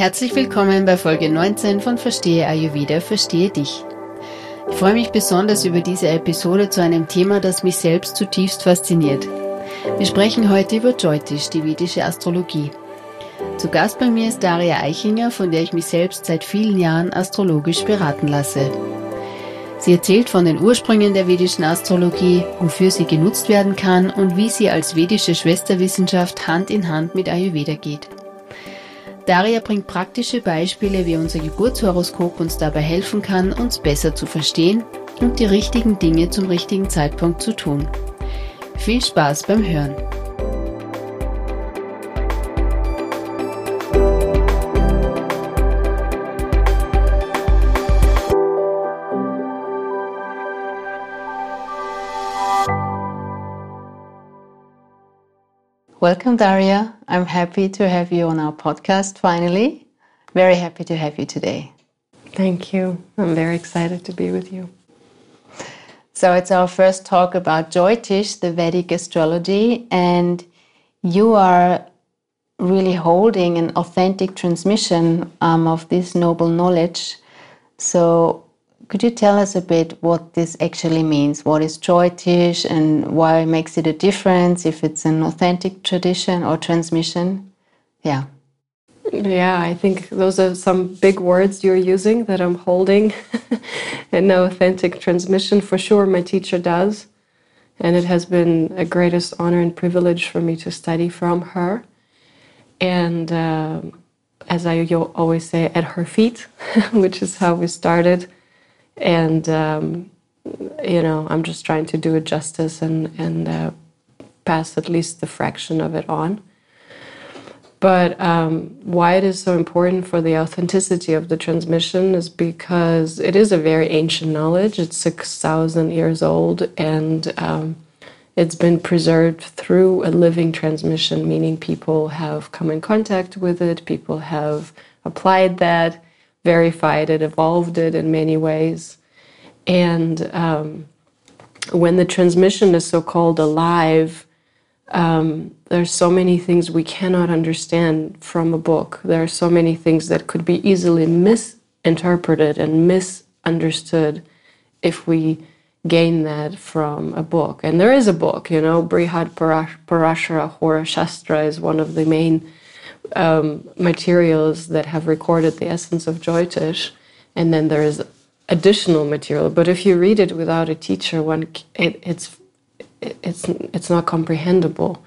Herzlich willkommen bei Folge 19 von Verstehe Ayurveda, Verstehe dich. Ich freue mich besonders über diese Episode zu einem Thema, das mich selbst zutiefst fasziniert. Wir sprechen heute über Jyotish, die vedische Astrologie. Zu Gast bei mir ist Daria Eichinger, von der ich mich selbst seit vielen Jahren astrologisch beraten lasse. Sie erzählt von den Ursprüngen der vedischen Astrologie, wofür sie genutzt werden kann und wie sie als vedische Schwesterwissenschaft Hand in Hand mit Ayurveda geht. Daria bringt praktische Beispiele, wie unser Geburtshoroskop uns dabei helfen kann, uns besser zu verstehen und die richtigen Dinge zum richtigen Zeitpunkt zu tun. Viel Spaß beim Hören! Welcome, Daria. I'm happy to have you on our podcast finally. Very happy to have you today. Thank you. I'm very excited to be with you. So, it's our first talk about Jyotish, the Vedic astrology, and you are really holding an authentic transmission um, of this noble knowledge. So, could you tell us a bit what this actually means? What is Jyotish and why makes it a difference if it's an authentic tradition or transmission? Yeah. Yeah, I think those are some big words you're using that I'm holding. and no authentic transmission, for sure, my teacher does. And it has been a greatest honor and privilege for me to study from her. And uh, as I always say, at her feet, which is how we started and um, you know i'm just trying to do it justice and and uh, pass at least the fraction of it on. But um, why it is so important for the authenticity of the transmission is because it is a very ancient knowledge. It's 6000 years old and um, it's been preserved through a living transmission meaning people have come in contact with it people have applied that verified it, evolved it in many ways. And um, when the transmission is so called alive, um, there's so many things we cannot understand from a book. There are so many things that could be easily misinterpreted and misunderstood if we gain that from a book. And there is a book, you know, Brihad Parashara Hora Shastra is one of the main um, materials that have recorded the essence of Jyotish, and then there is additional material. But if you read it without a teacher, one it, it's it's it's not comprehensible,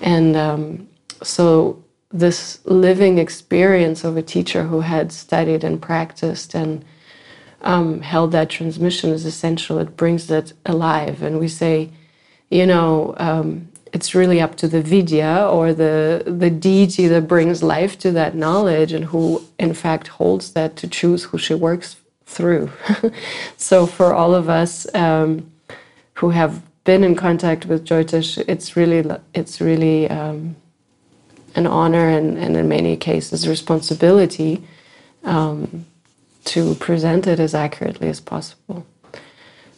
and um, so this living experience of a teacher who had studied and practiced and um, held that transmission is essential. It brings it alive, and we say, you know um, it's really up to the vidya or the the deity that brings life to that knowledge and who in fact holds that to choose who she works through so for all of us um, who have been in contact with Jyotish, it's really it's really um, an honor and, and in many cases responsibility um, to present it as accurately as possible.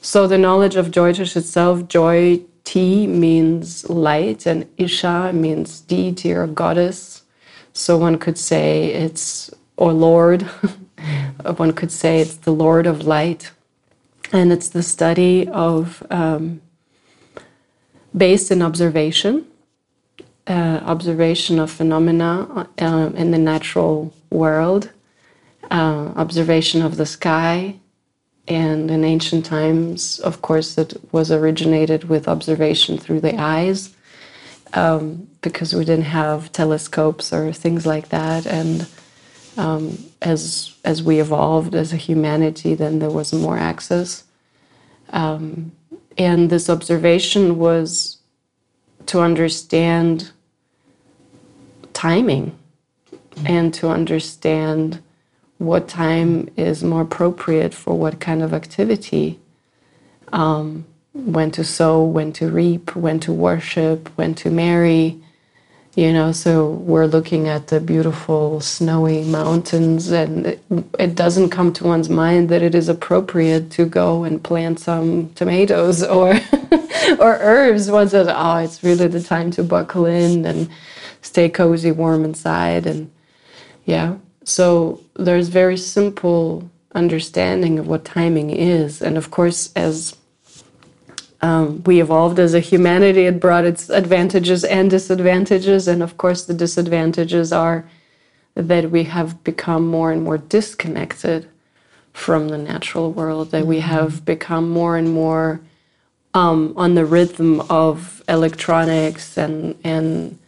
So the knowledge of Jyotish itself, joy T means light and Isha means deity or goddess. So one could say it's, or Lord, one could say it's the Lord of light. And it's the study of, um, based in observation, uh, observation of phenomena uh, in the natural world, uh, observation of the sky, and in ancient times, of course, it was originated with observation through the eyes um, because we didn't have telescopes or things like that. And um, as as we evolved as a humanity, then there was more access. Um, and this observation was to understand timing and to understand what time is more appropriate for what kind of activity. Um, when to sow, when to reap, when to worship, when to marry. You know, so we're looking at the beautiful snowy mountains, and it, it, doesn't come to one's mind that it is appropriate to go and plant some tomatoes or or herbs. One says, "Oh, it's really the time to buckle in and stay cozy, warm inside," and yeah, So there's very simple understanding of what timing is. And of course, as um, we evolved as a humanity, it brought its advantages and disadvantages. And of course, the disadvantages are that we have become more and more disconnected from the natural world, that we have become more and more um, on the rhythm of electronics and, and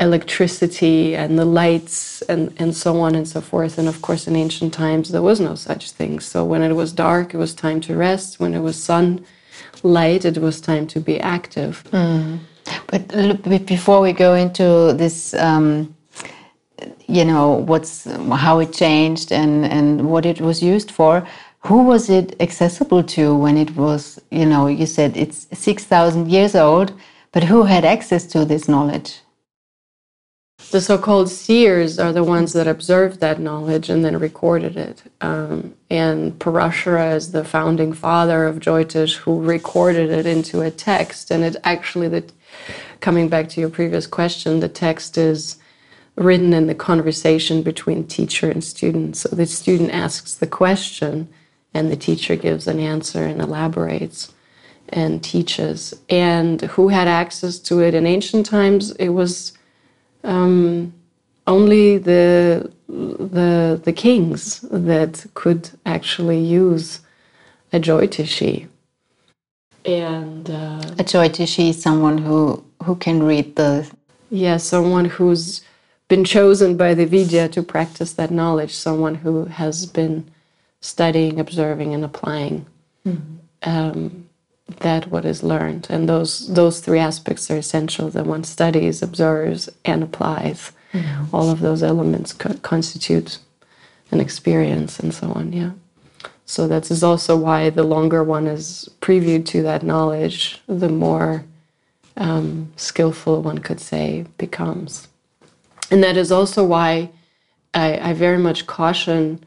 electricity and the lights and, and so on and so forth. And of course, in ancient times, there was no such thing. So when it was dark, it was time to rest. When it was sunlight, it was time to be active. Mm. But before we go into this, um, you know, what's how it changed and, and what it was used for, who was it accessible to when it was, you know, you said it's 6,000 years old, but who had access to this knowledge? The so called seers are the ones that observed that knowledge and then recorded it. Um, and Parashara is the founding father of Jyotish who recorded it into a text. And it actually, the, coming back to your previous question, the text is written in the conversation between teacher and student. So the student asks the question and the teacher gives an answer and elaborates and teaches. And who had access to it in ancient times? It was um, only the the the kings that could actually use a jyotishi. And uh, a jyotishi is someone who who can read the yeah someone who's been chosen by the vidya to practice that knowledge. Someone who has been studying, observing, and applying. Mm-hmm. Um, that what is learned. And those those three aspects are essential that one studies observes and applies. All of those elements co- constitute an experience and so on yeah. So that is also why the longer one is previewed to that knowledge the more um, skillful one could say becomes. And that is also why i, I very much caution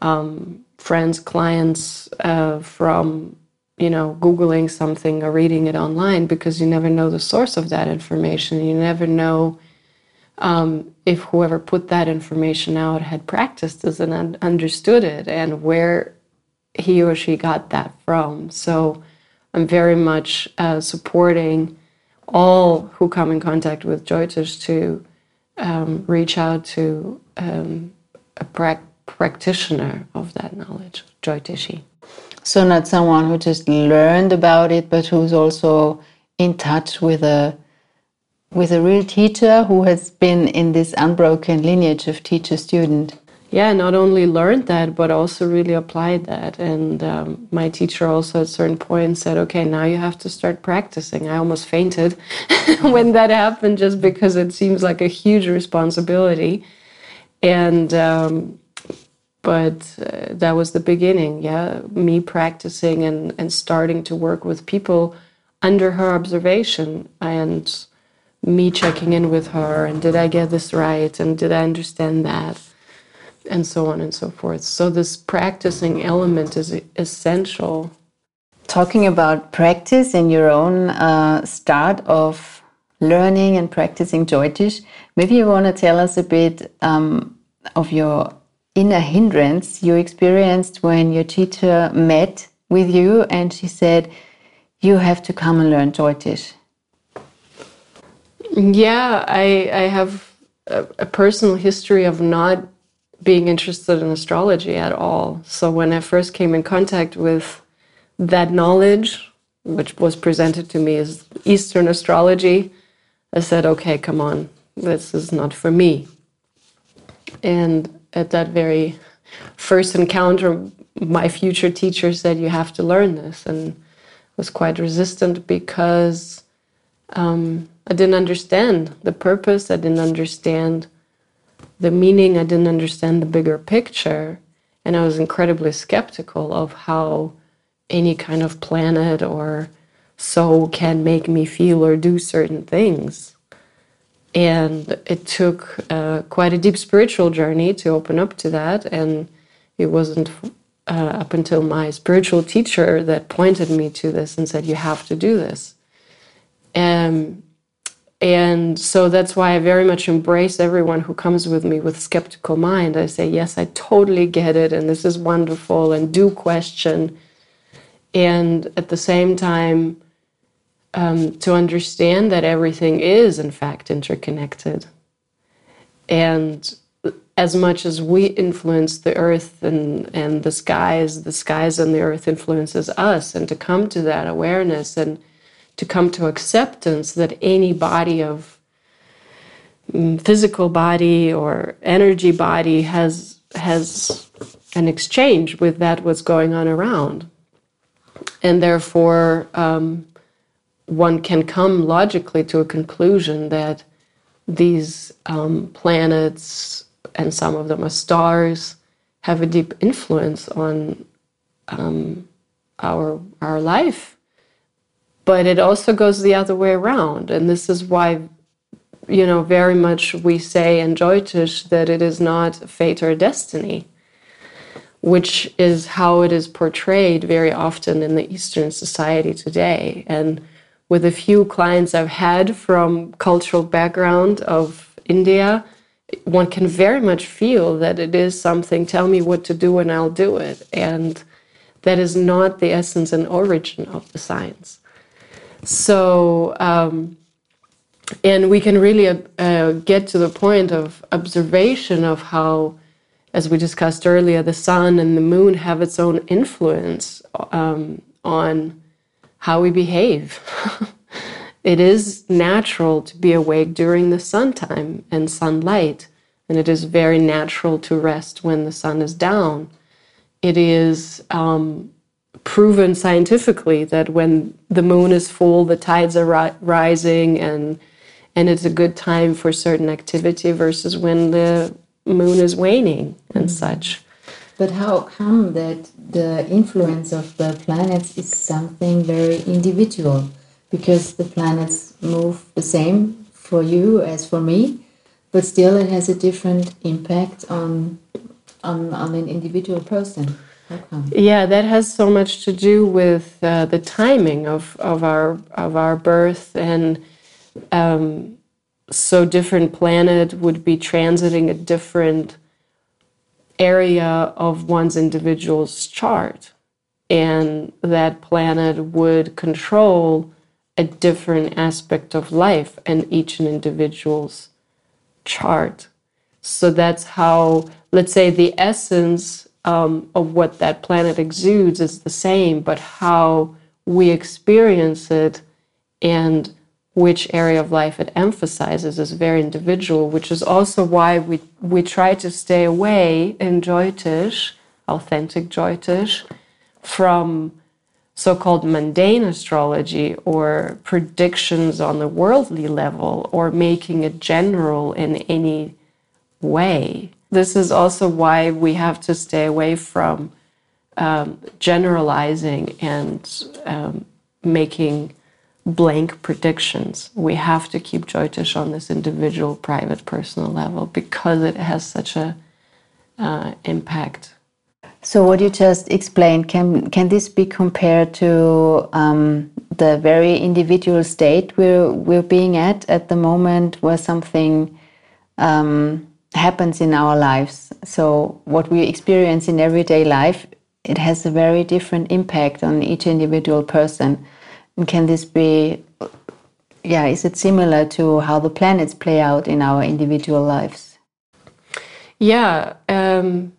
um, friends clients uh, from you know, Googling something or reading it online because you never know the source of that information. You never know um, if whoever put that information out had practiced this and understood it and where he or she got that from. So I'm very much uh, supporting all who come in contact with Jyotish to um, reach out to um, a pra- practitioner of that knowledge, Jyotishi. So not someone who just learned about it, but who's also in touch with a with a real teacher who has been in this unbroken lineage of teacher student. Yeah, not only learned that, but also really applied that. And um, my teacher also at certain point said, "Okay, now you have to start practicing." I almost fainted when that happened, just because it seems like a huge responsibility. And um, but uh, that was the beginning yeah? Me practicing and, and starting to work with people under her observation and me checking in with her and did i get this right and did i understand that? And so on and so forth. So this practicing element is essential. Talking about practice in your own uh, start of learning and practicing jyotish maybe you want to tell us a bit um, of your inner hindrance you experienced when your teacher met with you and she said, You have to come and learn Jyotish? Yeah, I, I have a, a personal history of not being interested in astrology at all. So when I first came in contact with that knowledge, which was presented to me as Eastern astrology, I said, okay, come on, this is not for me. And at that very first encounter, my future teacher said, You have to learn this. And was quite resistant because um, I didn't understand the purpose, I didn't understand the meaning, I didn't understand the bigger picture. And I was incredibly skeptical of how any kind of planet or soul can make me feel or do certain things. And it took uh, quite a deep spiritual journey to open up to that. And it wasn't uh, up until my spiritual teacher that pointed me to this and said, You have to do this. And and so that's why I very much embrace everyone who comes with me with skeptical mind. I say, yes, I totally get it, and this is wonderful, and do question. And at the same time, um, to understand that everything is, in fact, interconnected. And as much as we influence the earth and, and the skies, the skies and the earth influences us, and to come to that awareness and to come to acceptance that any body of mm, physical body or energy body has has an exchange with that what's going on around and therefore um, one can come logically to a conclusion that these um, planets and some of them are stars have a deep influence on um, our our life but it also goes the other way around. And this is why, you know, very much we say in Jyotish that it is not fate or destiny, which is how it is portrayed very often in the Eastern society today. And with a few clients I've had from cultural background of India, one can very much feel that it is something, tell me what to do and I'll do it. And that is not the essence and origin of the science. So, um, and we can really uh, get to the point of observation of how, as we discussed earlier, the sun and the moon have its own influence um, on how we behave. it is natural to be awake during the sun time and sunlight, and it is very natural to rest when the sun is down. It is um, proven scientifically that when the moon is full, the tides are ri- rising, and and it's a good time for certain activity versus when the moon is waning and mm-hmm. such. But how come that the influence of the planets is something very individual? Because the planets move the same for you as for me, but still it has a different impact on on, on an individual person. Yeah, that has so much to do with uh, the timing of, of our of our birth, and um, so different planet would be transiting a different area of one's individual's chart, and that planet would control a different aspect of life and each individual's chart. So that's how, let's say, the essence um, of what that planet exudes is the same, but how we experience it and which area of life it emphasizes is very individual, which is also why we, we try to stay away in Jyotish, authentic Jyotish, from so called mundane astrology or predictions on the worldly level or making it general in any way. This is also why we have to stay away from um, generalizing and um, making blank predictions. We have to keep Jyotish on this individual, private, personal level because it has such a uh, impact. So, what you just explained can can this be compared to um, the very individual state we're we're being at at the moment, where something um, happens in our lives. So, what we experience in everyday life, it has a very different impact on each individual person. And can this be, yeah, is it similar to how the planets play out in our individual lives? Yeah. Um,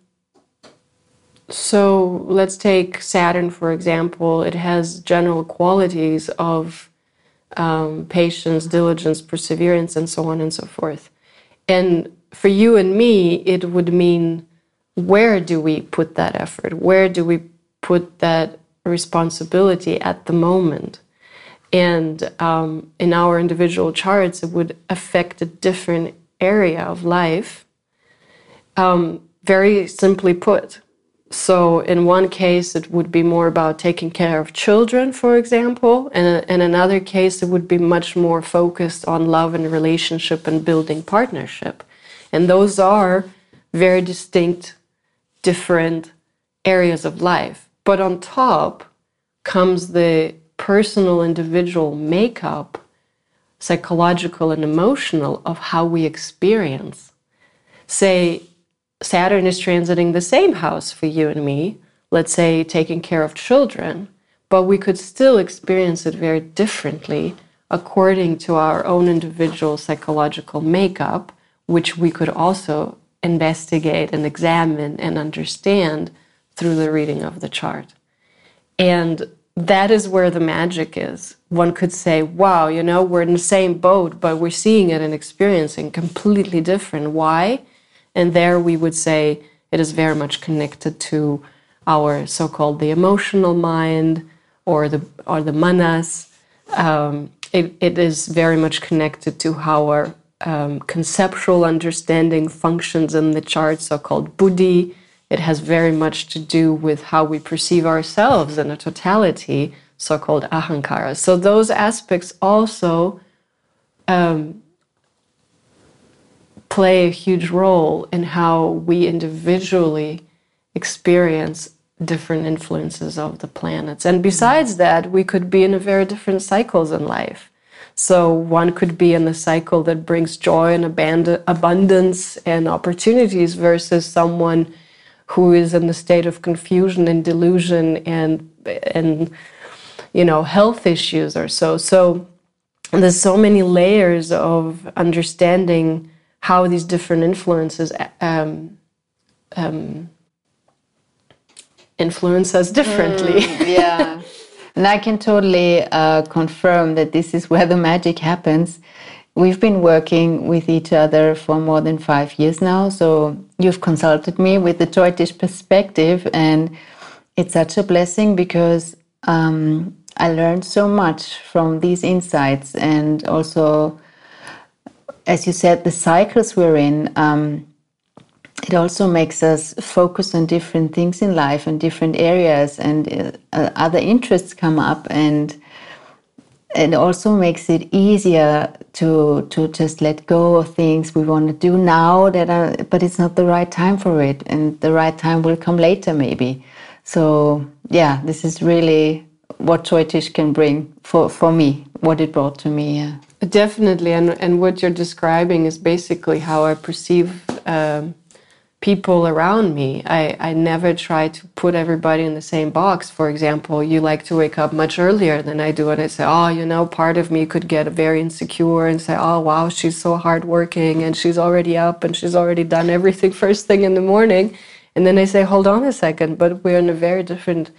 so, let's take Saturn, for example. It has general qualities of um, patience, diligence, perseverance, and so on and so forth. And for you and me, it would mean where do we put that effort? Where do we put that responsibility at the moment? And um, in our individual charts, it would affect a different area of life. Um, very simply put. So, in one case, it would be more about taking care of children, for example. And in another case, it would be much more focused on love and relationship and building partnership. And those are very distinct, different areas of life. But on top comes the personal, individual makeup psychological and emotional of how we experience. Say, Saturn is transiting the same house for you and me, let's say taking care of children, but we could still experience it very differently according to our own individual psychological makeup, which we could also investigate and examine and understand through the reading of the chart. And that is where the magic is. One could say, wow, you know, we're in the same boat, but we're seeing it and experiencing completely different. Why? And there we would say it is very much connected to our so-called the emotional mind or the or the manas. Um, it, it is very much connected to how our um, conceptual understanding functions in the chart, so-called buddhi. It has very much to do with how we perceive ourselves in a totality, so-called ahankara. So those aspects also um, play a huge role in how we individually experience different influences of the planets. And besides that, we could be in a very different cycles in life. So one could be in a cycle that brings joy and abundance and opportunities versus someone who is in a state of confusion and delusion and and you know health issues or so. So there's so many layers of understanding how these different influences um, um, influence us differently. Mm, yeah. and I can totally uh, confirm that this is where the magic happens. We've been working with each other for more than five years now. So you've consulted me with the Jyotish perspective, and it's such a blessing because um, I learned so much from these insights and also as you said, the cycles we're in, um, it also makes us focus on different things in life and different areas, and uh, other interests come up, and it also makes it easier to to just let go of things we want to do now that are, but it's not the right time for it, and the right time will come later maybe. So yeah, this is really what Jyotish can bring for for me, what it brought to me. Yeah. Definitely, and and what you're describing is basically how I perceive um, people around me. I I never try to put everybody in the same box. For example, you like to wake up much earlier than I do, and I say, oh, you know, part of me could get very insecure and say, oh, wow, she's so hardworking and she's already up and she's already done everything first thing in the morning, and then I say, hold on a second, but we're in a very different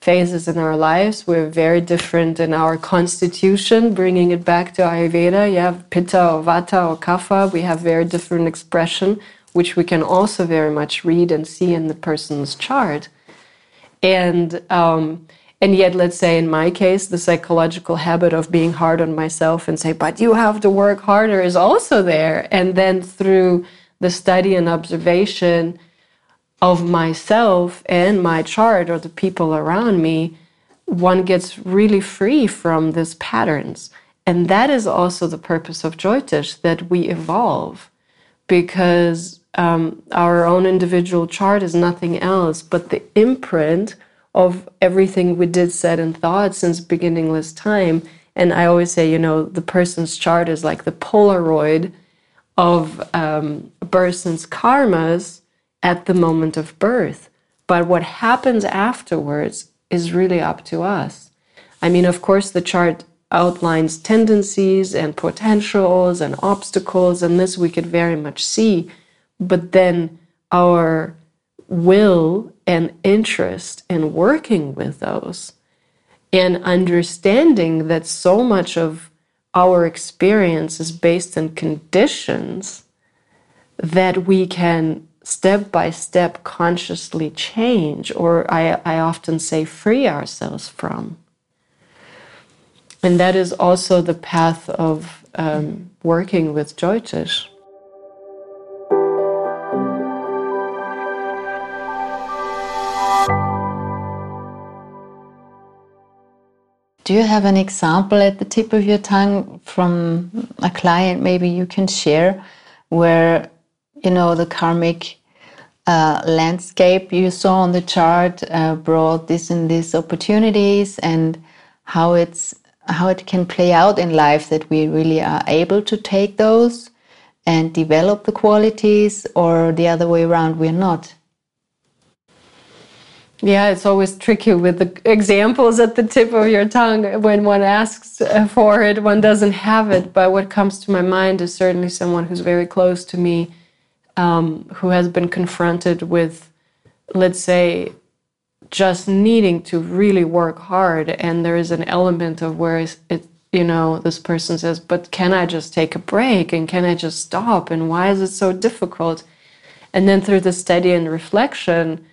phases in our lives. We're very different in our constitution, bringing it back to Ayurveda. You have Pitta or Vata or Kapha. We have very different expression, which we can also very much read and see in the person's chart. And um, and yet, let's say in my case, the psychological habit of being hard on myself and say, but you have to work harder is also there. And then through the study and observation, of myself and my chart or the people around me, one gets really free from these patterns. And that is also the purpose of Jyotish, that we evolve because um, our own individual chart is nothing else but the imprint of everything we did, said, and thought since beginningless time. And I always say, you know, the person's chart is like the Polaroid of um, a person's karmas at the moment of birth. But what happens afterwards is really up to us. I mean, of course, the chart outlines tendencies and potentials and obstacles, and this we could very much see. But then our will and interest in working with those and understanding that so much of our experience is based on conditions that we can step by step consciously change, or I, I often say free ourselves from. And that is also the path of um, working with Jyotish. Do you have an example at the tip of your tongue from a client maybe you can share where you know the karmic uh, landscape you saw on the chart uh, brought this and this opportunities and how it's how it can play out in life that we really are able to take those and develop the qualities, or the other way around, we're not. Yeah, it's always tricky with the examples at the tip of your tongue. When one asks for it, one doesn't have it. But what comes to my mind is certainly someone who's very close to me, um, who has been confronted with, let's say, just needing to really work hard. And there is an element of where it, you know, this person says, but can I just take a break? And can I just stop? And why is it so difficult? And then through the study and reflection,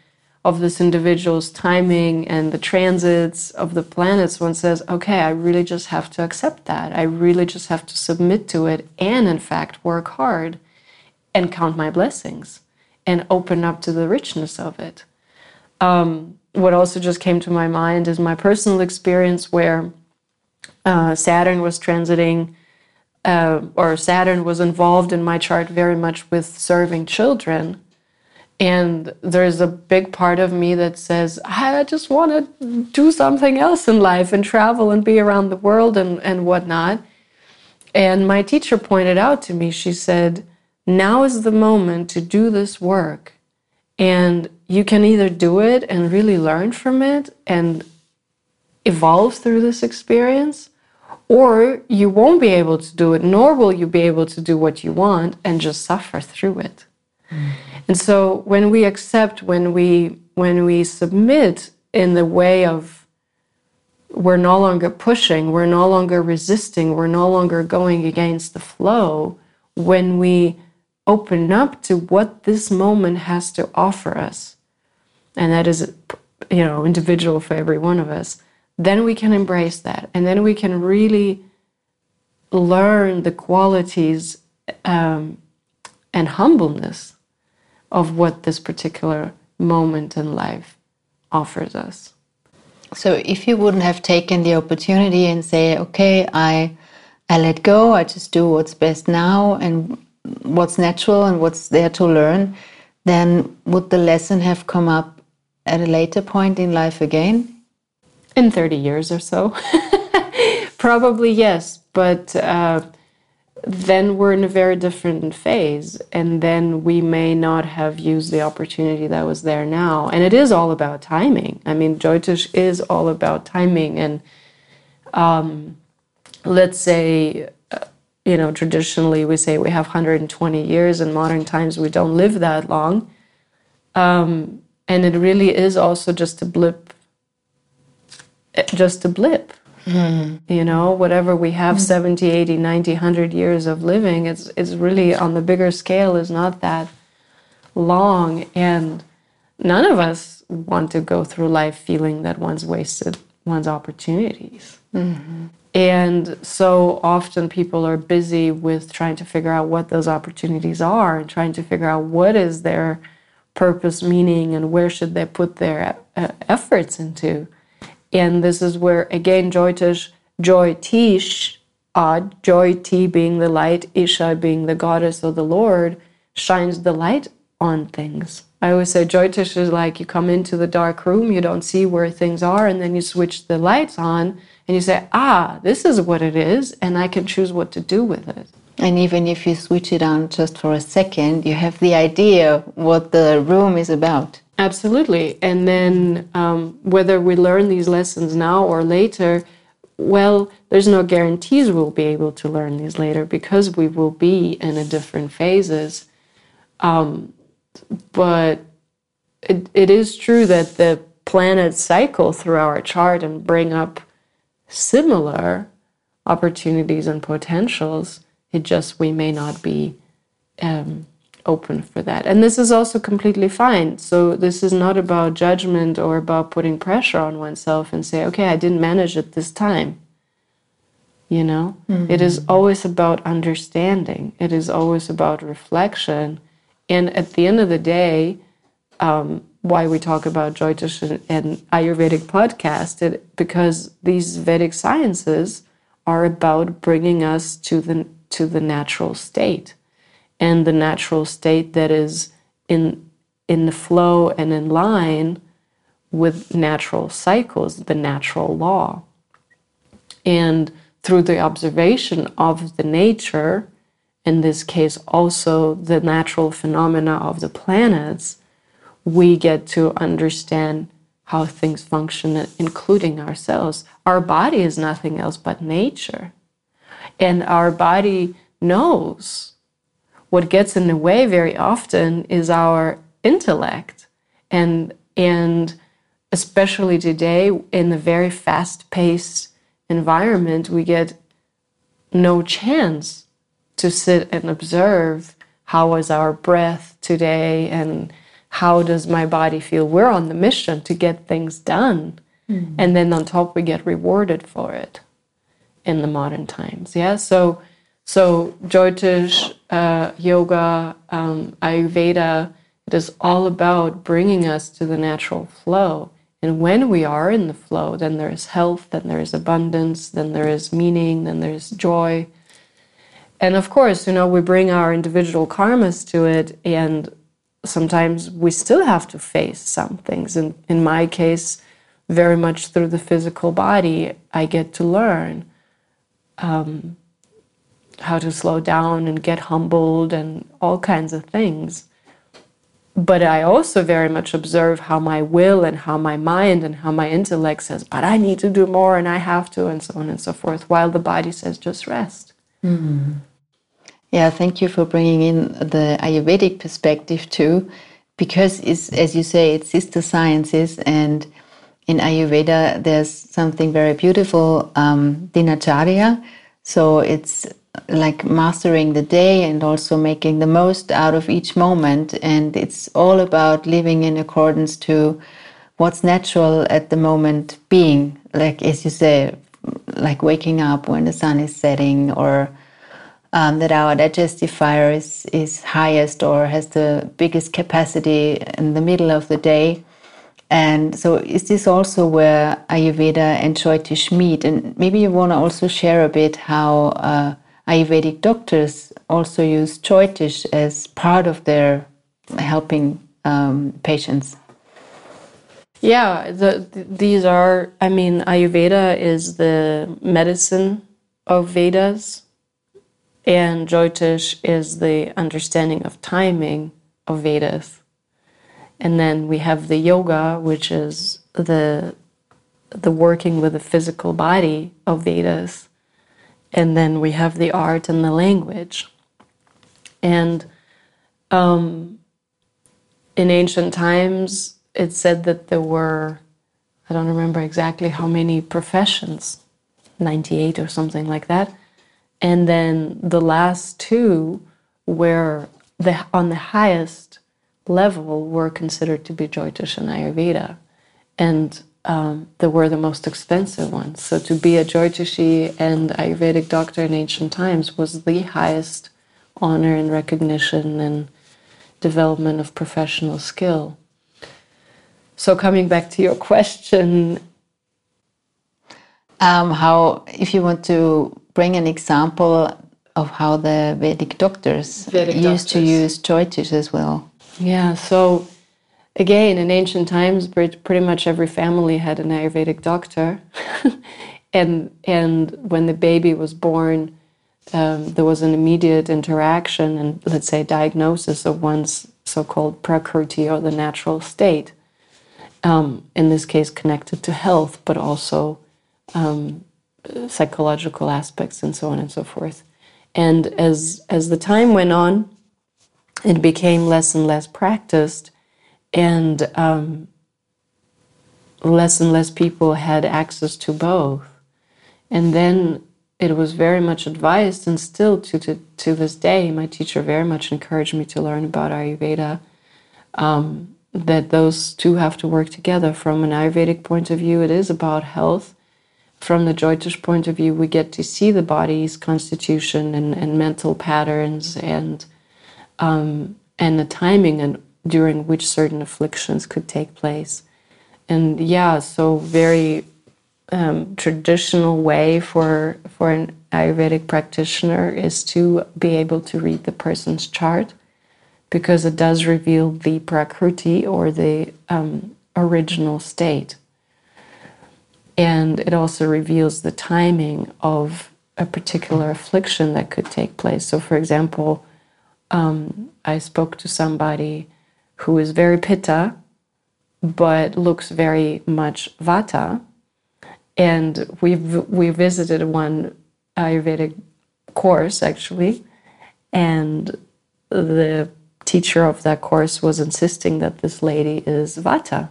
of this individual's timing and the transits of the planets, one says, okay, I really just have to accept that. I really just have to submit to it and, in fact, work hard and count my blessings and open up to the richness of it. Um, what also just came to my mind is my personal experience where uh, Saturn was transiting. Uh, or Saturn was involved in my chart very much with serving children and there's a big part of me that says, I just want to do something else in life and travel and be around the world and, and whatnot. And my teacher pointed out to me, she said, Now is the moment to do this work. And you can either do it and really learn from it and evolve through this experience, or you won't be able to do it, nor will you be able to do what you want and just suffer through it. And so when we accept, when we when we submit in the way of we're no longer pushing, we're no longer resisting, we're no longer going against the flow, when we open up to what this moment has to offer us, and that is, you know, individual for every one of us, then we can embrace that. And then we can really learn the qualities um, and humbleness of what this particular moment in life offers us. So if you wouldn't have taken the opportunity and say, okay, I I let go, I just do what's best now and what's natural and what's there to learn, then would the lesson have come up at a later point in life again? In 30 years or so. Probably yes, but uh, then we're in a very different phase and then we may not have used the opportunity that was there now. And it is all about timing. I mean Jyotish is all about timing and um, let's say uh, you know traditionally we say we have 120 years. In modern times we don't live that long. Um, and it really is also just a blip just a blip Mm. You know, whatever we have mm. 70, 80, 90, 100 years of living, it's, it's really on the bigger scale is not that long. And none of us want to go through life feeling that one's wasted one's opportunities. Mm-hmm. And so often people are busy with trying to figure out what those opportunities are and trying to figure out what is their purpose, meaning, and where should they put their efforts into. And this is where, again, Jyotish, Joy Tish, Joy T being the light, Isha being the goddess of the Lord, shines the light on things. I always say Jyotish is like you come into the dark room, you don't see where things are, and then you switch the lights on and you say, ah, this is what it is, and I can choose what to do with it. And even if you switch it on just for a second, you have the idea what the room is about. Absolutely. And then um, whether we learn these lessons now or later, well, there's no guarantees we'll be able to learn these later because we will be in a different phases. Um, but it, it is true that the planets cycle through our chart and bring up similar opportunities and potentials. It just we may not be um, open for that. And this is also completely fine. So this is not about judgment or about putting pressure on oneself and say, okay, I didn't manage it this time. You know, mm-hmm. it is always about understanding. It is always about reflection. And at the end of the day, um, why we talk about Jyotish and Ayurvedic podcast, it, because these Vedic sciences are about bringing us to the to the natural state and the natural state that is in in the flow and in line with natural cycles, the natural law. And through the observation of the nature, in this case also the natural phenomena of the planets, we get to understand how things function, including ourselves. Our body is nothing else but nature. And our body knows. What gets in the way very often is our intellect. And, and especially today, in a very fast paced environment, we get no chance to sit and observe how was our breath today and how does my body feel we're on the mission to get things done mm-hmm. and then on top we get rewarded for it in the modern times yeah so so jyotish uh, yoga um, ayurveda it is all about bringing us to the natural flow and when we are in the flow then there is health then there is abundance then there is meaning then there is joy and of course, you know, we bring our individual karmas to it, and sometimes we still have to face some things. And in my case, very much through the physical body, I get to learn um, how to slow down and get humbled and all kinds of things. But I also very much observe how my will and how my mind and how my intellect says, but I need to do more and I have to, and so on and so forth, while the body says, just rest. Mm-hmm. Yeah, thank you for bringing in the Ayurvedic perspective too, because it's, as you say, it's sister sciences, and in Ayurveda there's something very beautiful, um, dinacharya. So it's like mastering the day and also making the most out of each moment, and it's all about living in accordance to what's natural at the moment being, like as you say, like waking up when the sun is setting or um, that our digestive fire is, is highest or has the biggest capacity in the middle of the day. And so, is this also where Ayurveda and Jyotish meet? And maybe you want to also share a bit how uh, Ayurvedic doctors also use Jyotish as part of their helping um, patients. Yeah, the, these are, I mean, Ayurveda is the medicine of Vedas. And Jyotish is the understanding of timing of Vedas. And then we have the yoga, which is the the working with the physical body of Vedas. And then we have the art and the language. And um, in ancient times, it said that there were, I don't remember exactly how many professions, 98 or something like that. And then the last two were the, on the highest level were considered to be Jyotish and Ayurveda. And um, they were the most expensive ones. So to be a Jyotishi and Ayurvedic doctor in ancient times was the highest honor and recognition and development of professional skill. So coming back to your question, um, how if you want to bring an example of how the Vedic doctors Vedic used doctors. to use Jyotish as well. Yeah, so again, in ancient times, pretty much every family had an Ayurvedic doctor. and, and when the baby was born, um, there was an immediate interaction and, let's say, diagnosis of one's so called prakriti or the natural state. Um, in this case, connected to health, but also um, psychological aspects and so on and so forth. And as as the time went on, it became less and less practiced, and um, less and less people had access to both. And then it was very much advised, and still to, to, to this day, my teacher very much encouraged me to learn about Ayurveda. Um, that those two have to work together. From an Ayurvedic point of view, it is about health, from the Jyotish point of view, we get to see the body's constitution and, and mental patterns and um, and the timing and during which certain afflictions could take place. And yeah, so very um, traditional way for for an Ayurvedic practitioner is to be able to read the person's chart because it does reveal the prakriti or the um, original state And it also reveals the timing of a particular affliction that could take place. So, for example, um, I spoke to somebody who is very pitta, but looks very much vata. And we we visited one Ayurvedic course actually, and the teacher of that course was insisting that this lady is vata,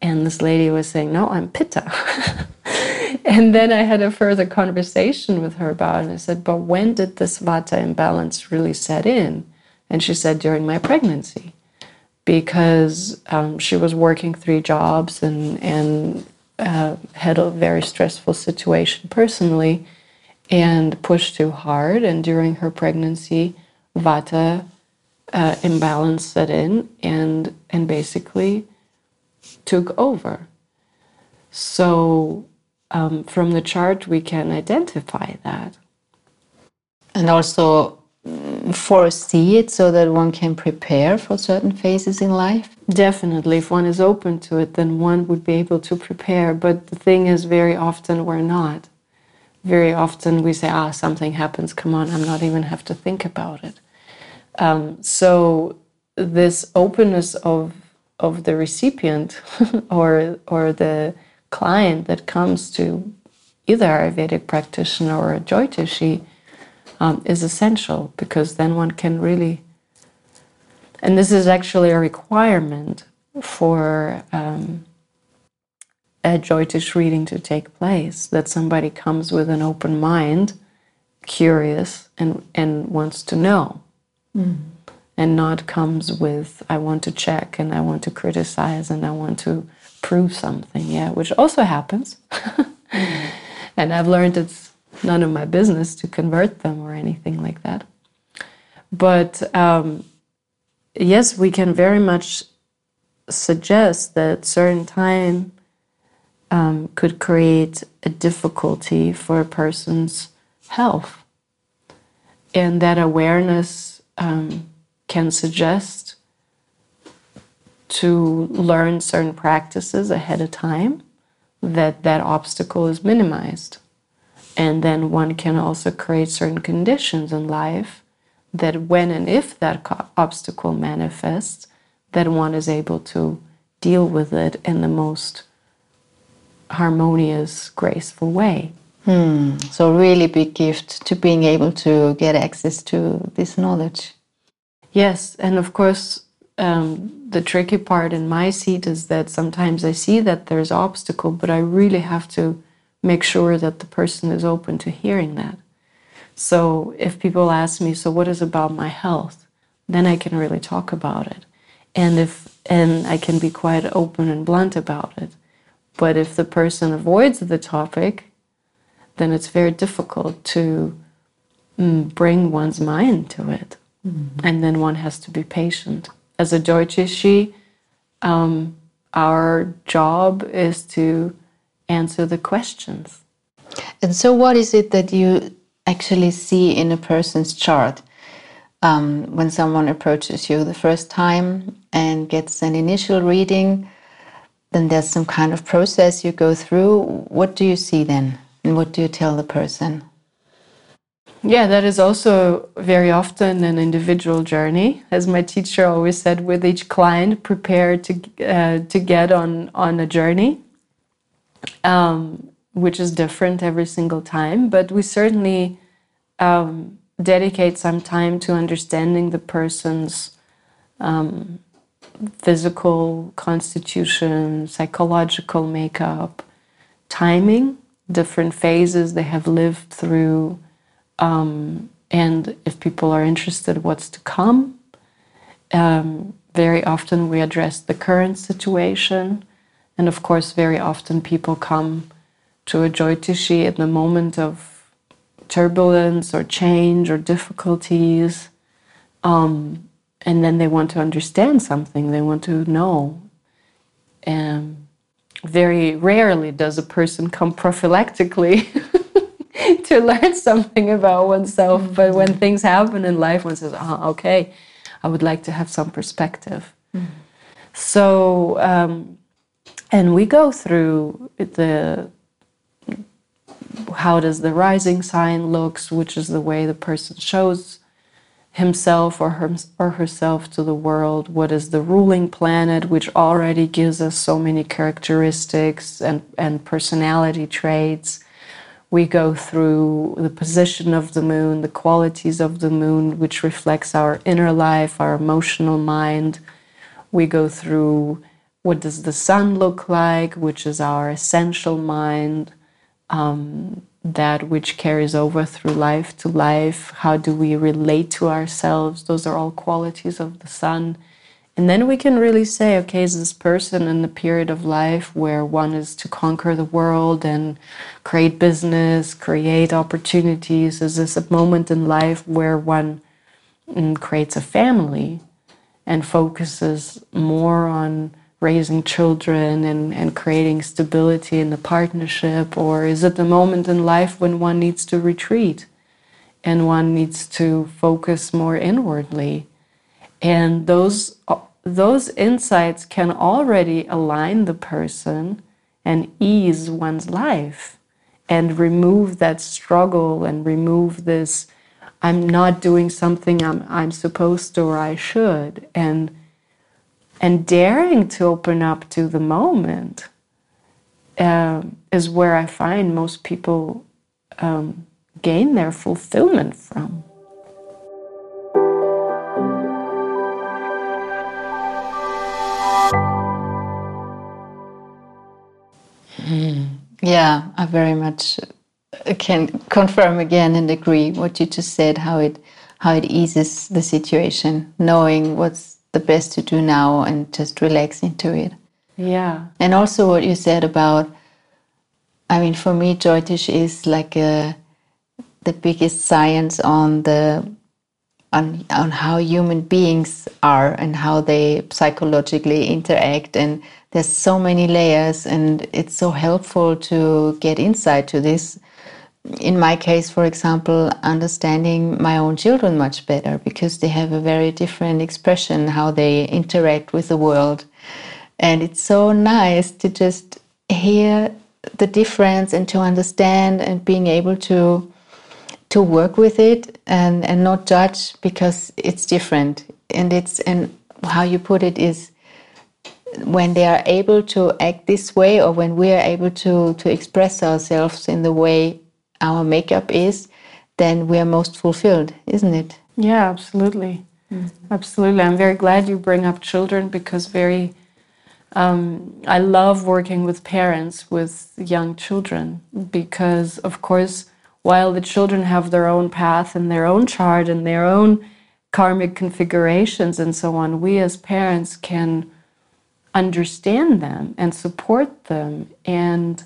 and this lady was saying, "No, I'm pitta." and then I had a further conversation with her about it. And I said, "But when did this vata imbalance really set in?" And she said, "During my pregnancy." Because um, she was working three jobs and and uh, had a very stressful situation personally and pushed too hard. And during her pregnancy, vata uh, imbalance set in and and basically took over. So um, from the chart, we can identify that. And also foresee it so that one can prepare for certain phases in life? Definitely. If one is open to it, then one would be able to prepare. But the thing is, very often we're not. Very often we say, ah, something happens, come on, I'm not even have to think about it. Um, so this openness of of the recipient or or the client that comes to either a Ayurvedic practitioner or a Jyotishi um, is essential because then one can really, and this is actually a requirement for um, a Jyotish reading to take place, that somebody comes with an open mind, curious, and, and wants to know. Mm. And not comes with, I want to check and I want to criticize and I want to prove something, yeah, which also happens. mm. And I've learned it's none of my business to convert them or anything like that. But um, yes, we can very much suggest that certain time um, could create a difficulty for a person's health. And that awareness um, can suggest to learn certain practices ahead of time that that obstacle is minimized. And then one can also create certain conditions in life that when and if that obstacle manifests, that one is able to deal with it in the most harmonious, graceful way. Hmm. So, really big gift to being able to get access to this knowledge. Yes, and of course, um, the tricky part in my seat is that sometimes I see that there's obstacle, but I really have to make sure that the person is open to hearing that. So if people ask me, so what is about my health? Then I can really talk about it. And if and I can be quite open and blunt about it. But if the person avoids the topic, then it's very difficult to mm, bring one's mind to it. Mm-hmm. And then one has to be patient. As a Jyotishi, um, our job is to answer the questions. And so, what is it that you actually see in a person's chart um, when someone approaches you the first time and gets an initial reading? Then there's some kind of process you go through. What do you see then? And what do you tell the person? Yeah, that is also very often an individual journey. As my teacher always said, with each client, prepare to uh, to get on on a journey um, which is different every single time. But we certainly um, dedicate some time to understanding the person's um, physical constitution, psychological makeup, timing, different phases they have lived through, um, and if people are interested, what's to come. Um, very often we address the current situation and of course, very often people come to a joy Jyotishi at the moment of turbulence or change or difficulties. Um, and then they want to understand something, they want to know. And very rarely does a person come prophylactically to learn something about oneself. Mm-hmm. But when things happen in life, one says, oh, okay, I would like to have some perspective. Mm-hmm. So, um, and we go through the how does the rising sign looks, which is the way the person shows himself or, her, or herself to the world? What is the ruling planet, which already gives us so many characteristics and, and personality traits? We go through the position of the moon, the qualities of the moon, which reflects our inner life, our emotional mind. We go through what does the sun look like, which is our essential mind. Um, that which carries over through life to life. How do we relate to ourselves? Those are all qualities of the sun. And then we can really say, okay, is this person in the period of life where one is to conquer the world and create business, create opportunities? Is this a moment in life where one mm, creates a family and focuses more on raising children and, and creating stability in the partnership? Or is it the moment in life when one needs to retreat and one needs to focus more inwardly? And those, those insights can already align the person and ease one's life and remove that struggle and remove this I'm not doing something I'm, I'm supposed to or I should. And and daring to open up to the moment uh, is where I find most people um, gain their fulfillment from. Yeah, I very much uh, can confirm again and agree what you just said. How it how it eases the situation, knowing what's the best to do now and just relax into it. Yeah. And also what you said about, I mean, for me, Jyotish is like a, the biggest science on the on on how human beings are and how they psychologically interact and there's so many layers and it's so helpful to get insight to this in my case, for example, understanding my own children much better because they have a very different expression how they interact with the world. And it's so nice to just hear the difference and to understand and being able to to work with it and, and not judge because it's different. And it's and how you put it is when they are able to act this way or when we are able to, to express ourselves in the way our makeup is, then we are most fulfilled, isn't it? Yeah, absolutely. Mm. Absolutely. I'm very glad you bring up children because very um, I love working with parents with young children because, of course, while the children have their own path and their own chart and their own karmic configurations and so on, we as parents can understand them and support them and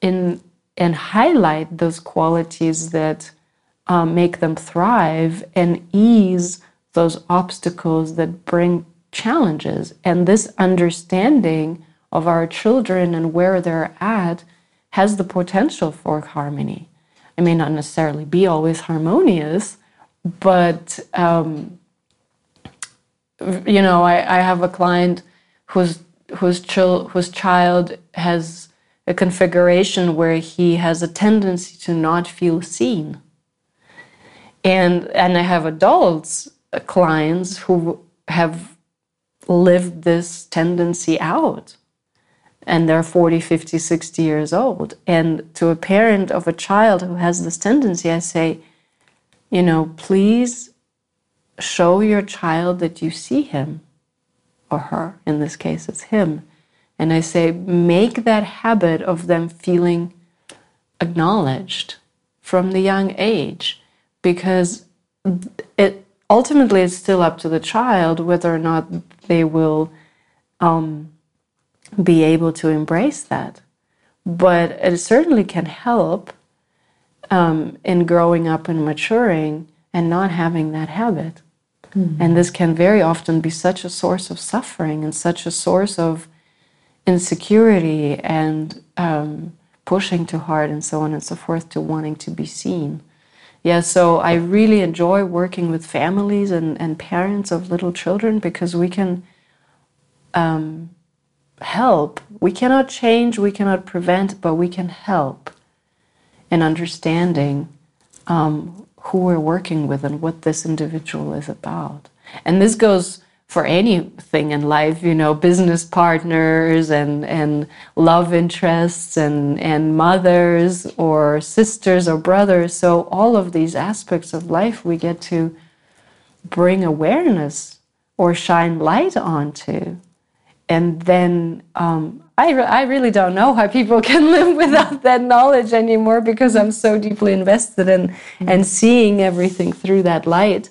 in and highlight those qualities that um, make them thrive and ease those obstacles that bring challenges. And this understanding of our children and where they're at has the potential for harmony. It may not necessarily be always harmonious, but um, you know, I, I have a client whose whose, whose child has a configuration where he has a tendency to not feel seen. And, and I have adults, uh, clients who have lived this tendency out and they're 40, 50, 60 years old. And to a parent of a child who has this tendency, I say, you know, please show your child that you see him or her. In this case, it's him. And I say, make that habit of them feeling acknowledged from the young age because it ultimately it's still up to the child whether or not they will um, be able to embrace that. But it certainly can help um, in growing up and maturing and not having that habit. Mm-hmm. And this can very often be such a source of suffering and such a source of insecurity and um, pushing too hard and so on and so forth to wanting to be seen. Yeah, so I really enjoy working with families and, and parents of little children because we can um, help. We cannot change, we cannot prevent, but we can help in understanding um, who we're working with and what this individual is about. And this goes for anything in life, you know, business partners and, and love interests and, and mothers or sisters or brothers. So, all of these aspects of life we get to bring awareness or shine light onto. And then um, I, re- I really don't know how people can live without that knowledge anymore because I'm so deeply invested in mm-hmm. and seeing everything through that light.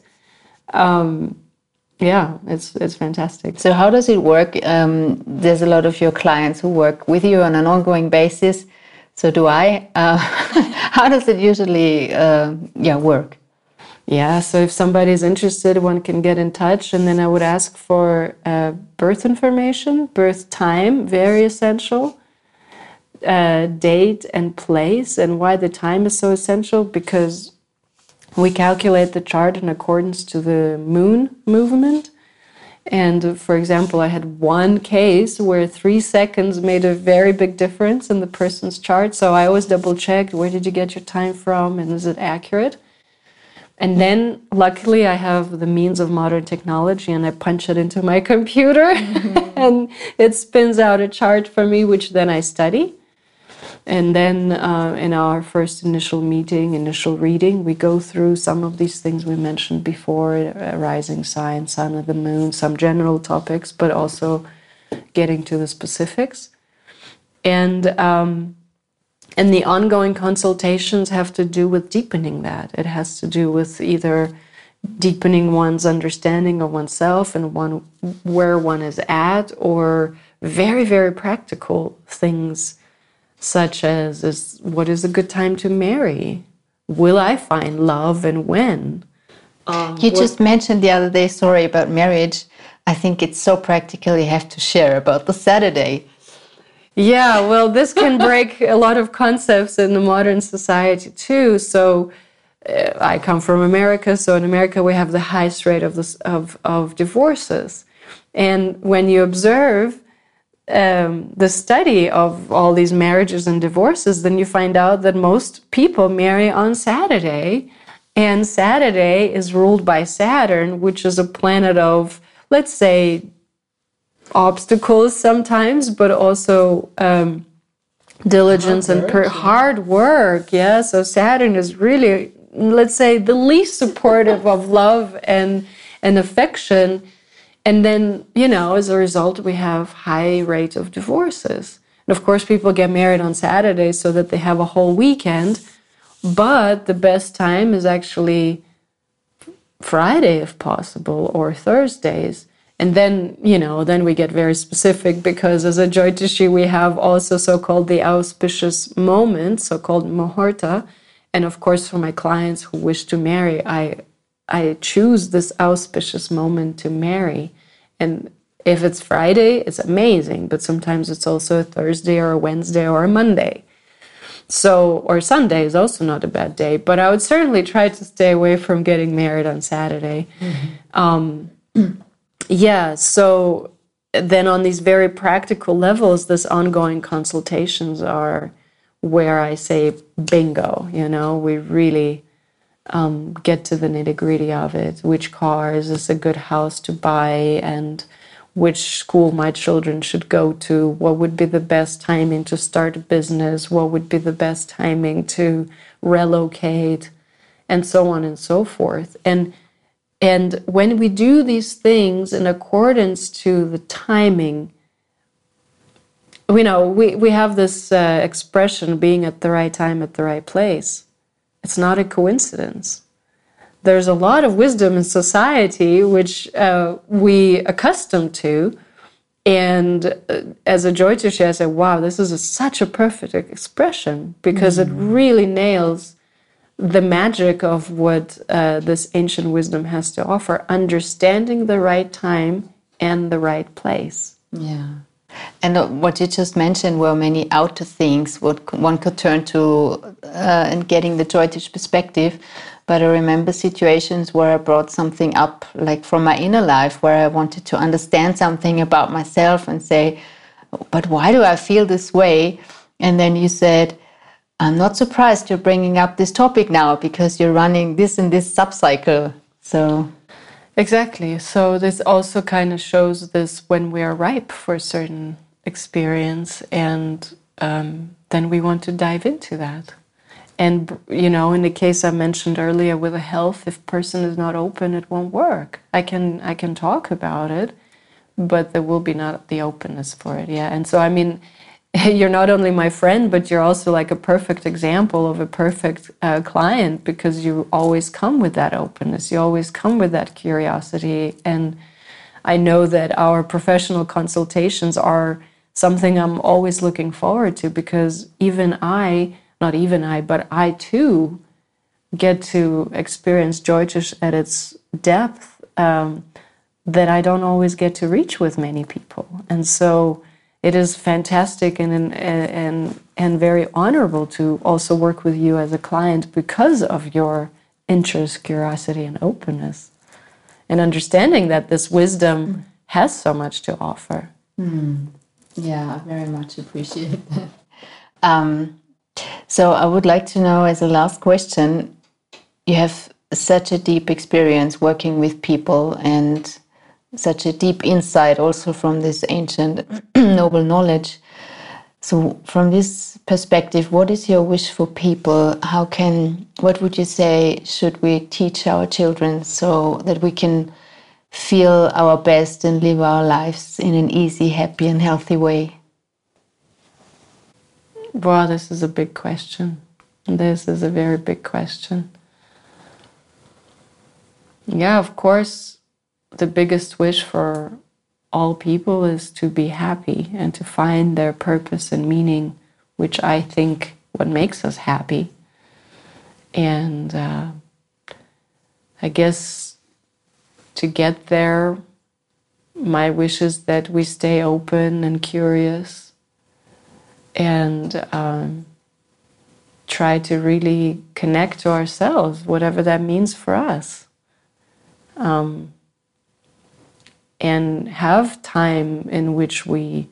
Um, yeah, it's it's fantastic. So how does it work? Um, there's a lot of your clients who work with you on an ongoing basis. So do I? Uh, how does it usually uh, yeah work? Yeah, so if somebody is interested, one can get in touch, and then I would ask for uh, birth information, birth time, very essential, uh, date and place, and why the time is so essential because we calculate the chart in accordance to the moon movement. And for example, I had one case where three seconds made a very big difference in the person's chart. So I always double checked where did you get your time from and is it accurate? And then luckily I have the means of modern technology and I punch it into my computer mm-hmm. and it spins out a chart for me, which then I study. And then uh, in our first initial meeting, initial reading, we go through some of these things we mentioned before uh, rising sign, sun, of the moon, some general topics, but also getting to the specifics. And um, and the ongoing consultations have to do with deepening that. It has to do with either deepening one's understanding of oneself and one where one is at, or very very practical things such as is, what is a good time to marry? Will I find love and when? Um, you just mentioned the other day, sorry, about marriage. I think it's so practical you have to share about the Saturday. Yeah, well, this can break a lot of concepts in the modern society too. So, uh, I come from America, so in America we have the highest rate of this, of of divorces, and when you observe um, the study of all these marriages and divorces, then you find out that most people marry on Saturday. And Saturday is ruled by Saturn, which is a planet of, let's say, obstacles sometimes, but also um, diligence hard and per- hard work. Yeah, so Saturn is really, let's say, the least supportive of love and and affection and then, you know, as a result, we have high rate of divorces. And of course, people get married on Saturday so that they have a whole weekend. But the best time is actually Friday, if possible, or Thursdays. And then, you know, then we get very specific because as a Jyotishi, we have also so called the auspicious moment, so called Muhurta. And of course, for my clients who wish to marry, I I choose this auspicious moment to marry. And if it's Friday, it's amazing, but sometimes it's also a Thursday or a Wednesday or a Monday. So, or Sunday is also not a bad day, but I would certainly try to stay away from getting married on Saturday. Mm-hmm. Um, yeah, so then on these very practical levels, this ongoing consultations are where I say bingo, you know, we really um, get to the nitty gritty of it. Which car is this a good house to buy, and which school my children should go to? What would be the best timing to start a business? What would be the best timing to relocate, and so on and so forth. And and when we do these things in accordance to the timing, we know we, we have this uh, expression being at the right time at the right place. It's not a coincidence. There's a lot of wisdom in society which uh, we accustomed to. And uh, as a Jyotishi, I said, wow, this is a, such a perfect expression because mm. it really nails the magic of what uh, this ancient wisdom has to offer, understanding the right time and the right place. Yeah. And what you just mentioned were many outer things what one could turn to uh, in getting the Jyotish perspective. But I remember situations where I brought something up, like from my inner life, where I wanted to understand something about myself and say, but why do I feel this way? And then you said, I'm not surprised you're bringing up this topic now because you're running this and this subcycle. So, exactly. So, this also kind of shows this when we are ripe for a certain experience, and um, then we want to dive into that. And you know, in the case I mentioned earlier with the health, if person is not open, it won't work. I can I can talk about it, but there will be not the openness for it. Yeah, and so I mean, you're not only my friend, but you're also like a perfect example of a perfect uh, client because you always come with that openness. You always come with that curiosity. And I know that our professional consultations are something I'm always looking forward to because even I, not even I, but I too get to experience Jyotish at its depth um, that I don't always get to reach with many people. And so, it is fantastic and, and, and very honorable to also work with you as a client because of your interest, curiosity, and openness, and understanding that this wisdom mm. has so much to offer. Mm. Yeah, I very much appreciate that. Um, so, I would like to know as a last question you have such a deep experience working with people and such a deep insight also from this ancient noble knowledge. So, from this perspective, what is your wish for people? How can, what would you say, should we teach our children so that we can feel our best and live our lives in an easy, happy, and healthy way? Wow, this is a big question. This is a very big question. Yeah, of course, the biggest wish for all people is to be happy and to find their purpose and meaning, which I think what makes us happy. And uh, I guess to get there, my wish is that we stay open and curious and um, try to really connect to ourselves, whatever that means for us. Um, and have time in which we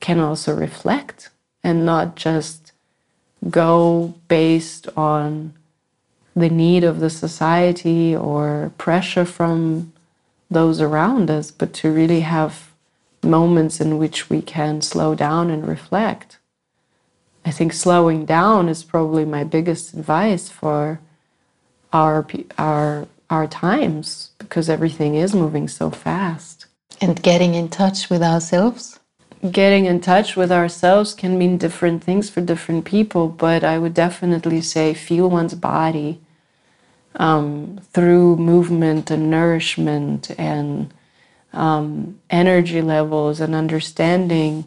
can also reflect and not just go based on the need of the society or pressure from those around us, but to really have moments in which we can slow down and reflect. I think slowing down is probably my biggest advice for our our our times because everything is moving so fast. And getting in touch with ourselves? Getting in touch with ourselves can mean different things for different people, but I would definitely say feel one's body um, through movement and nourishment and um, energy levels and understanding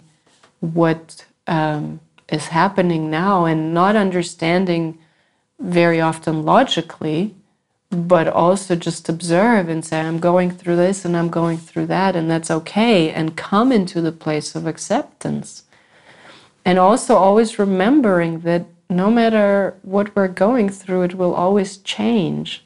what um, is happening now and not understanding very often logically but also just observe and say, I'm going through this and I'm going through that, and that's okay, and come into the place of acceptance. And also always remembering that no matter what we're going through, it will always change.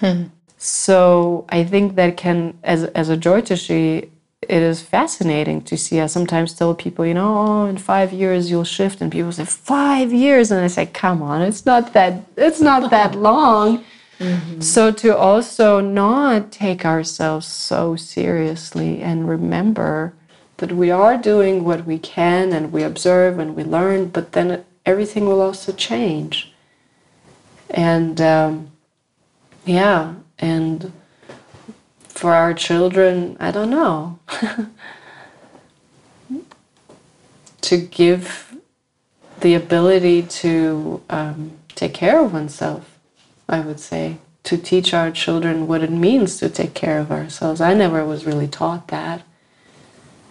Hmm. So I think that can, as, as a Jyotishi, it is fascinating to see. I sometimes tell people, you know, oh, in five years you'll shift, and people say five years, and I say, come on, it's not that, it's not that long. Mm-hmm. So to also not take ourselves so seriously and remember that we are doing what we can and we observe and we learn, but then everything will also change. And um, yeah, and for our children, I don't know. to give the ability to um, take care of oneself I would say, to teach our children what it means to take care of ourselves. I never was really taught that.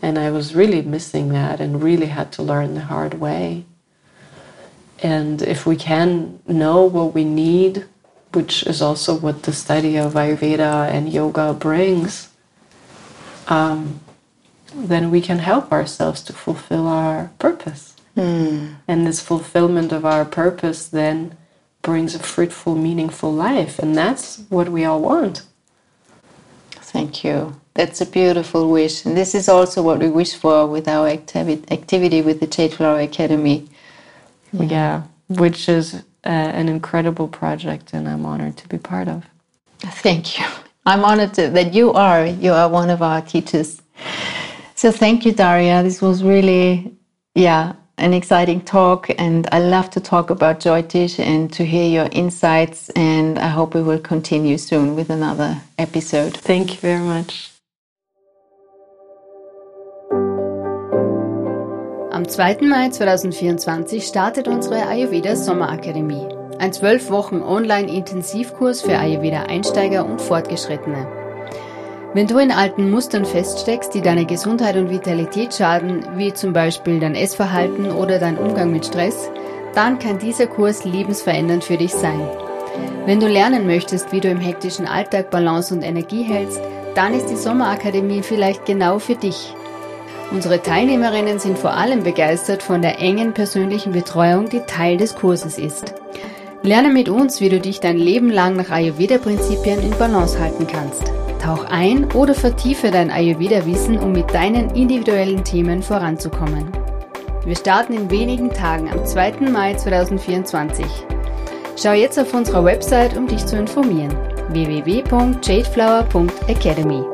And I was really missing that and really had to learn the hard way. And if we can know what we need, which is also what the study of Ayurveda and yoga brings, um, then we can help ourselves to fulfill our purpose. Mm. And this fulfillment of our purpose then brings a fruitful, meaningful life. And that's what we all want. Thank you. That's a beautiful wish. And this is also what we wish for with our activi- activity with the Jadeflower Academy. Yeah, yeah which is uh, an incredible project, and I'm honored to be part of. Thank you. I'm honored to, that you are. You are one of our teachers. So thank you, Daria. This was really, yeah, an exciting talk, and I love to talk about Jyotish and to hear your insights. And I hope we will continue soon with another episode. Thank you very much. Am 2. Mai 2024 startet unsere Ayurveda Sommerakademie. Ein zwölf Wochen Online-Intensivkurs für Ayurveda-Einsteiger und Fortgeschrittene. Wenn du in alten Mustern feststeckst, die deine Gesundheit und Vitalität schaden, wie zum Beispiel dein Essverhalten oder dein Umgang mit Stress, dann kann dieser Kurs lebensverändernd für dich sein. Wenn du lernen möchtest, wie du im hektischen Alltag Balance und Energie hältst, dann ist die Sommerakademie vielleicht genau für dich. Unsere Teilnehmerinnen sind vor allem begeistert von der engen persönlichen Betreuung, die Teil des Kurses ist. Lerne mit uns, wie du dich dein Leben lang nach Ayurveda-Prinzipien in Balance halten kannst. Tauch ein oder vertiefe dein Ayurveda-Wissen, um mit deinen individuellen Themen voranzukommen. Wir starten in wenigen Tagen am 2. Mai 2024. Schau jetzt auf unserer Website, um dich zu informieren. www.jadeflower.academy